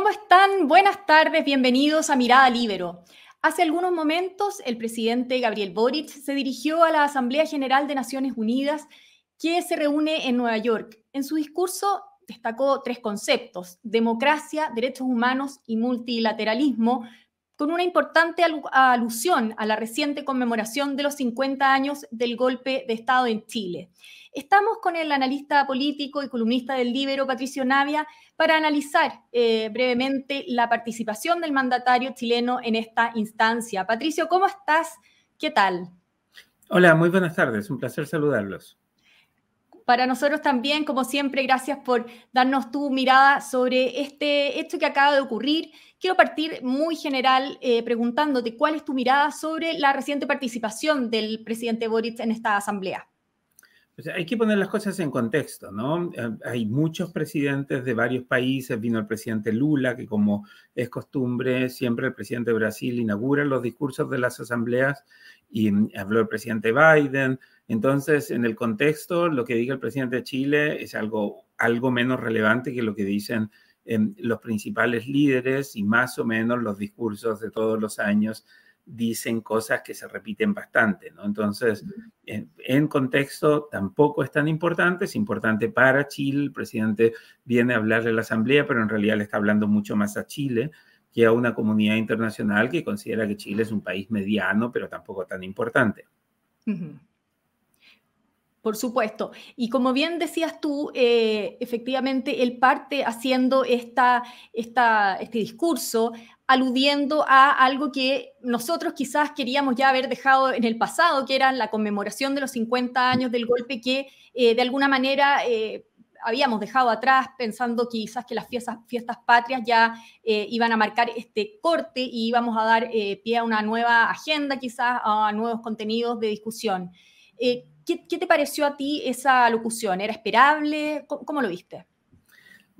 ¿Cómo están? Buenas tardes, bienvenidos a Mirada Libero. Hace algunos momentos, el presidente Gabriel Boric se dirigió a la Asamblea General de Naciones Unidas que se reúne en Nueva York. En su discurso destacó tres conceptos, democracia, derechos humanos y multilateralismo, con una importante alusión a la reciente conmemoración de los 50 años del golpe de Estado en Chile. Estamos con el analista político y columnista del Libero, Patricio Navia, para analizar eh, brevemente la participación del mandatario chileno en esta instancia. Patricio, ¿cómo estás? ¿Qué tal? Hola, muy buenas tardes. Un placer saludarlos. Para nosotros también, como siempre, gracias por darnos tu mirada sobre este hecho que acaba de ocurrir. Quiero partir muy general eh, preguntándote cuál es tu mirada sobre la reciente participación del presidente Boric en esta asamblea hay que poner las cosas en contexto, ¿no? Eh, hay muchos presidentes de varios países, vino el presidente Lula, que como es costumbre, siempre el presidente de Brasil inaugura los discursos de las asambleas y mm, habló el presidente Biden. Entonces, en el contexto, lo que diga el presidente de Chile es algo, algo menos relevante que lo que dicen em, los principales líderes y más o menos los discursos de todos los años dicen cosas que se repiten bastante, ¿no? Entonces, en, contexto tampoco es tan importante, es importante para Chile, el presidente viene a hablarle a la Asamblea, pero en realidad le está hablando mucho más a Chile que a una comunidad internacional que considera que Chile es un país mediano, pero tampoco tan importante. Por supuesto. Y como bien decías tú, eh, efectivamente, él parte haciendo esta, esta, este discurso aludiendo a algo que nosotros quizás queríamos ya haber dejado en el pasado, que era la conmemoración de los 50 años del golpe que eh, de alguna manera eh, habíamos dejado atrás pensando quizás que las fiestas, patrias ya iban a marcar este corte y íbamos a dar pie a una nueva agenda, quizás a nuevos contenidos de discusión. ¿Qué, te pareció a ti esa locución? ¿Era esperable? ¿Cómo, lo viste?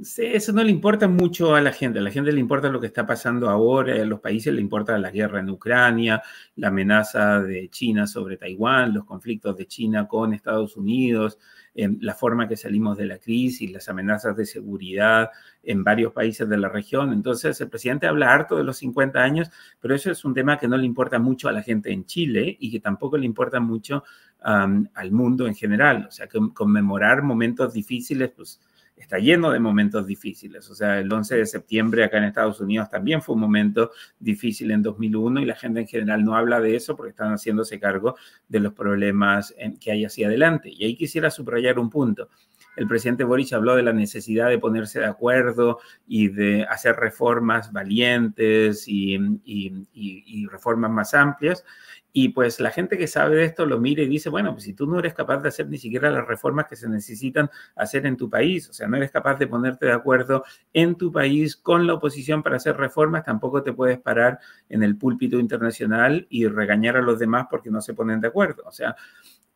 Eso no le importa mucho a la gente. A la gente le importa lo que está pasando ahora. A los países le importa la guerra en Ucrania, la amenaza de China sobre Taiwán, los conflictos de China con Estados Unidos, la forma que salimos de la crisis, las amenazas de seguridad en varios países de la región. Entonces, el presidente habla harto de los 50 años, pero eso es un tema que no le importa mucho a la gente en Chile y que tampoco le importa mucho al mundo en general. O sea, que conmemorar momentos difíciles, pues está lleno de momentos difíciles. O sea, el 11 de septiembre acá en Estados Unidos también fue un momento difícil en 2001 y la gente en general no habla de eso porque están haciéndose cargo de los problemas que hay hacia adelante. Y ahí quisiera subrayar un punto. El presidente Boric habló de la necesidad de ponerse de acuerdo y de hacer reformas valientes y, y reformas más amplias. Y pues la gente que sabe de esto lo mira y dice, bueno, pues si tú no eres capaz de hacer ni siquiera las reformas que se necesitan hacer en tu país, o sea, no eres capaz de ponerte de acuerdo en tu país con la oposición para hacer reformas, tampoco te puedes parar en el púlpito internacional y regañar a los demás porque no se ponen de acuerdo. O sea,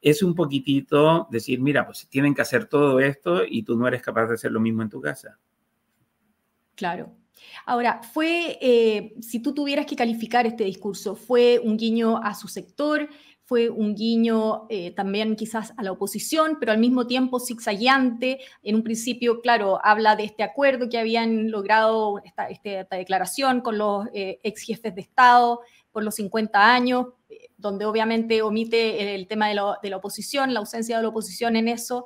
es un poquitito decir, mira, pues tienen que hacer todo esto y tú no eres capaz de hacer lo mismo en tu casa. Claro, Ahora, fue, eh, si tú tuvieras que calificar este discurso, ¿fue un guiño a su sector? ¿Fue un guiño eh, también quizás a la oposición, pero al mismo tiempo zigzagueante? En un principio, claro, habla de este acuerdo que habían logrado, esta, declaración con los eh, ex jefes de Estado por los 50 años, donde obviamente omite el tema de, la oposición, la ausencia de la oposición en eso,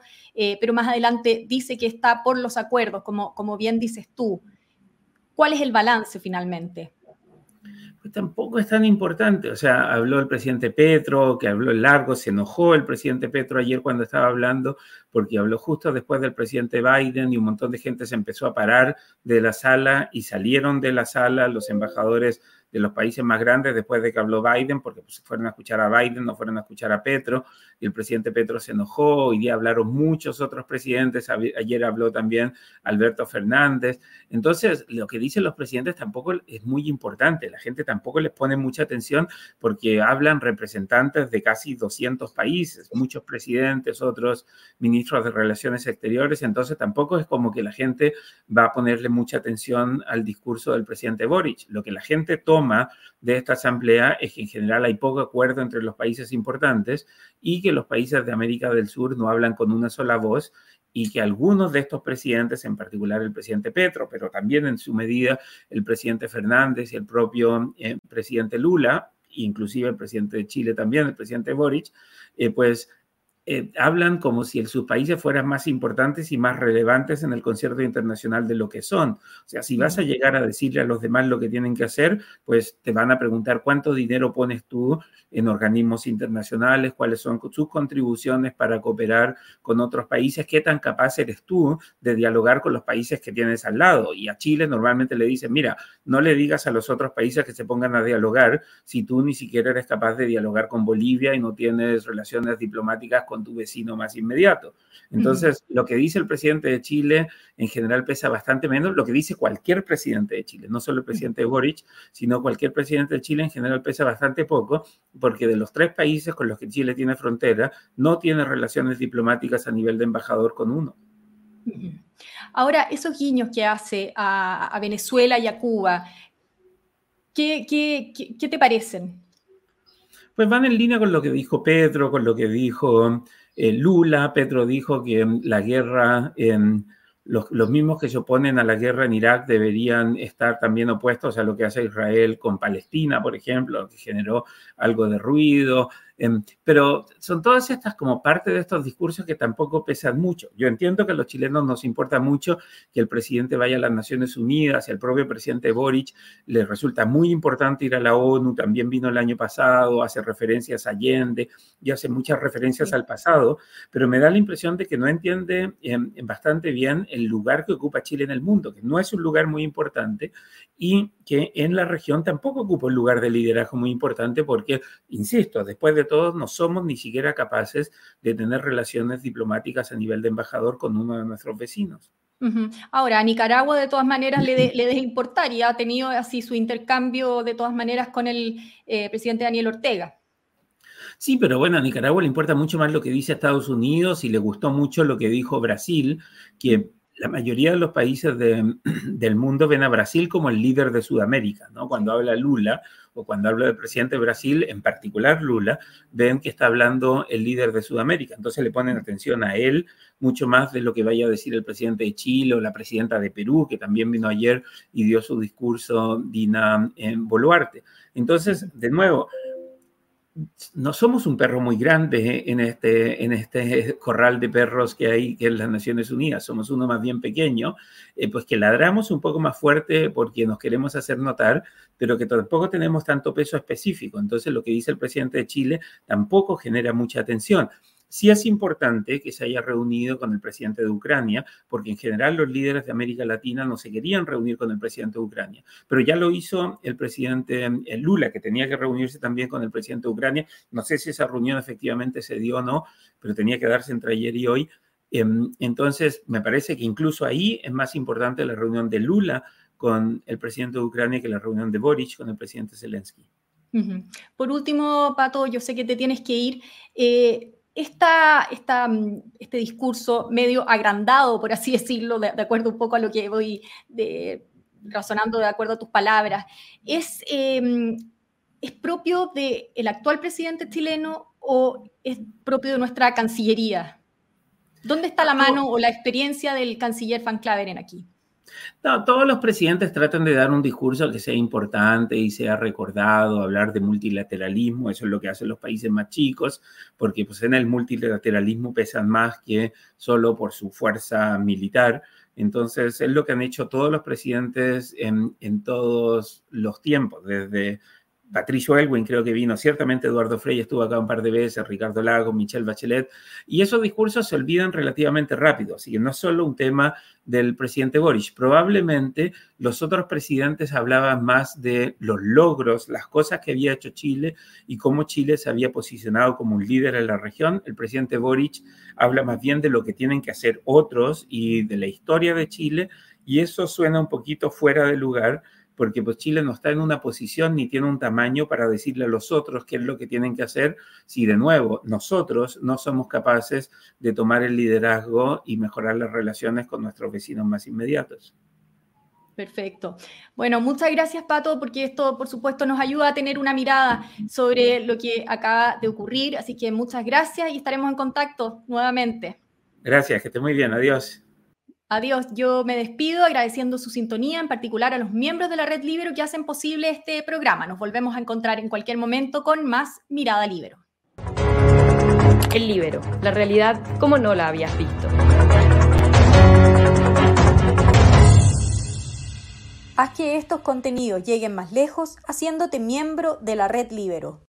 pero más adelante dice que está por los acuerdos, como, como bien dices tú. ¿Cuál es el balance finalmente? Pues tampoco es tan importante. O sea, habló el presidente Petro, que habló largo, se enojó el presidente Petro ayer cuando estaba hablando, porque habló justo después del presidente Biden y un montón de gente se empezó a parar de la sala y salieron de la sala los embajadores de los países más grandes después de que habló Biden, porque pues, fueron a escuchar a Biden, no fueron a escuchar a Petro, y el presidente Petro se enojó, hoy día hablaron muchos otros presidentes, ayer habló también Alberto Fernández. Entonces, lo que dicen los presidentes tampoco es muy importante, la gente tampoco les pone mucha atención porque hablan representantes de casi 200 países, muchos presidentes, otros ministros de Relaciones Exteriores, entonces tampoco es como que la gente va a ponerle mucha atención al discurso del presidente Boric. Lo que la gente toma de esta asamblea es que en general hay poco acuerdo entre los países importantes y que los países de América del Sur no hablan con una sola voz y que algunos de estos presidentes, en particular el presidente Petro, pero también en su medida el presidente Fernández y el propio eh, presidente Lula, inclusive el presidente de Chile también, el presidente Boric, eh, pues eh, hablan como si sus países fueran más importantes y más relevantes en el concierto internacional de lo que son. O sea, si vas a llegar a decirle a los demás lo que tienen que hacer, pues te van a preguntar cuánto dinero pones tú en organismos internacionales, cuáles son sus contribuciones para cooperar con otros países, qué tan capaz eres tú de dialogar con los países que tienes al lado. Y a Chile normalmente le dicen, mira, no le digas a los otros países que se pongan a dialogar si tú ni siquiera eres capaz de dialogar con Bolivia y no tienes relaciones diplomáticas con tu vecino más inmediato. Entonces, lo que dice el presidente de Chile en general pesa bastante menos, lo que dice cualquier presidente de Chile, no solo el presidente Boric, sino cualquier presidente de Chile en general pesa bastante poco, porque de los tres países con los que Chile tiene frontera, no tiene relaciones diplomáticas a nivel de embajador con uno. Ahora, esos guiños que hace a, Venezuela y a Cuba, ¿qué, qué te parecen? Pues van en línea con lo que dijo Petro, con lo que dijo eh, Lula. Petro dijo que la guerra, en los, los, mismos que se oponen a la guerra en Irak deberían estar también opuestos a lo que hace Israel con Palestina, por ejemplo, que generó algo de ruido. Em, pero son todas estas como parte de estos discursos que tampoco pesan mucho. Yo entiendo que a los chilenos nos importa mucho que el presidente vaya a las Naciones Unidas, el propio presidente Boric le resulta muy importante ir a la ONU, también vino el año pasado, hace referencias a Allende y hace muchas referencias al pasado, pero me da la impresión de que no entiende em, bastante bien el lugar que ocupa Chile en el mundo, que no es un lugar muy importante y que en la región tampoco ocupa un lugar de liderazgo muy importante porque, insisto, después de todos no somos ni siquiera capaces de tener relaciones diplomáticas a nivel de embajador con uno de nuestros vecinos. Ahora, a Nicaragua de todas maneras le, debe importar y ha tenido así su intercambio de todas maneras con el eh, presidente Daniel Ortega. Sí, pero bueno, a Nicaragua le importa mucho más lo que dice Estados Unidos y le gustó mucho lo que dijo Brasil, que la mayoría de los países del mundo ven a Brasil como el líder de Sudamérica, ¿no? Cuando habla Lula o cuando habla del presidente de Brasil, en particular Lula, ven que está hablando el líder de Sudamérica. Entonces le ponen atención a él mucho más de lo que vaya a decir el presidente de Chile o la presidenta de Perú, que también vino ayer y dio su discurso Dina en Boluarte. Entonces, de nuevo, no somos un perro muy grande en este, en este corral de perros que hay en las Naciones Unidas, somos uno más bien pequeño, eh, pues que ladramos un poco más fuerte porque nos queremos hacer notar, pero que tampoco tenemos tanto peso específico. Entonces lo que dice el presidente de Chile tampoco genera mucha atención. Sí es importante que se haya reunido con el presidente de Ucrania, porque en general los líderes de América Latina no se querían reunir con el presidente de Ucrania, pero ya lo hizo el presidente Lula, que tenía que reunirse también con el presidente de Ucrania. No sé si esa reunión efectivamente se dio o no, pero tenía que darse entre ayer y hoy. Em, entonces, me parece que incluso ahí es más importante la reunión de Lula con el presidente de Ucrania que la reunión de Boric con el presidente Zelensky. Por último, Pato, yo sé que te tienes que ir. Eh, esta, mm, este discurso medio agrandado, por así decirlo, de, acuerdo un poco a lo que voy razonando de acuerdo a tus palabras, es, em, ¿es propio del actual presidente chileno o es propio de nuestra Cancillería? ¿Dónde está la mano o la experiencia del canciller Van Claveren aquí? No, todos los presidentes tratan de dar un discurso que sea importante y sea recordado, hablar de multilateralismo, eso es lo que hacen los países más chicos, porque pues en el multilateralismo pesan más que solo por su fuerza militar. Entonces, es lo que han hecho todos los presidentes en, en todos los tiempos, desde Patricio Elwin creo que vino, ciertamente Eduardo Frey estuvo acá un par de veces, Ricardo Lago, Michelle Bachelet, y esos discursos se olvidan relativamente rápido, así que no es solo un tema del presidente Boris, probablemente los otros presidentes hablaban más de los logros, las cosas que había hecho Chile y cómo Chile se había posicionado como un líder en la región. El presidente Boric habla más bien de lo que tienen que hacer otros y de la historia de Chile, y eso suena un poquito fuera de lugar porque pues Chile no está en una posición ni tiene un tamaño para decirle a los otros qué es lo que tienen que hacer si de nuevo nosotros no somos capaces de tomar el liderazgo y mejorar las relaciones con nuestros vecinos más inmediatos. Perfecto. Bueno, muchas gracias, Pato, porque esto, por supuesto, nos ayuda a tener una mirada sobre lo que acaba de ocurrir. Así que muchas gracias y estaremos en contacto nuevamente. Gracias, que esté muy bien. Adiós. Adiós, yo me despido agradeciendo su sintonía, en particular a los miembros de la Red Libero que hacen posible este programa. Nos volvemos a encontrar en cualquier momento con más Mirada Libero. El Libero, la realidad como no la habías visto. Haz que estos contenidos lleguen más lejos haciéndote miembro de la Red Libero.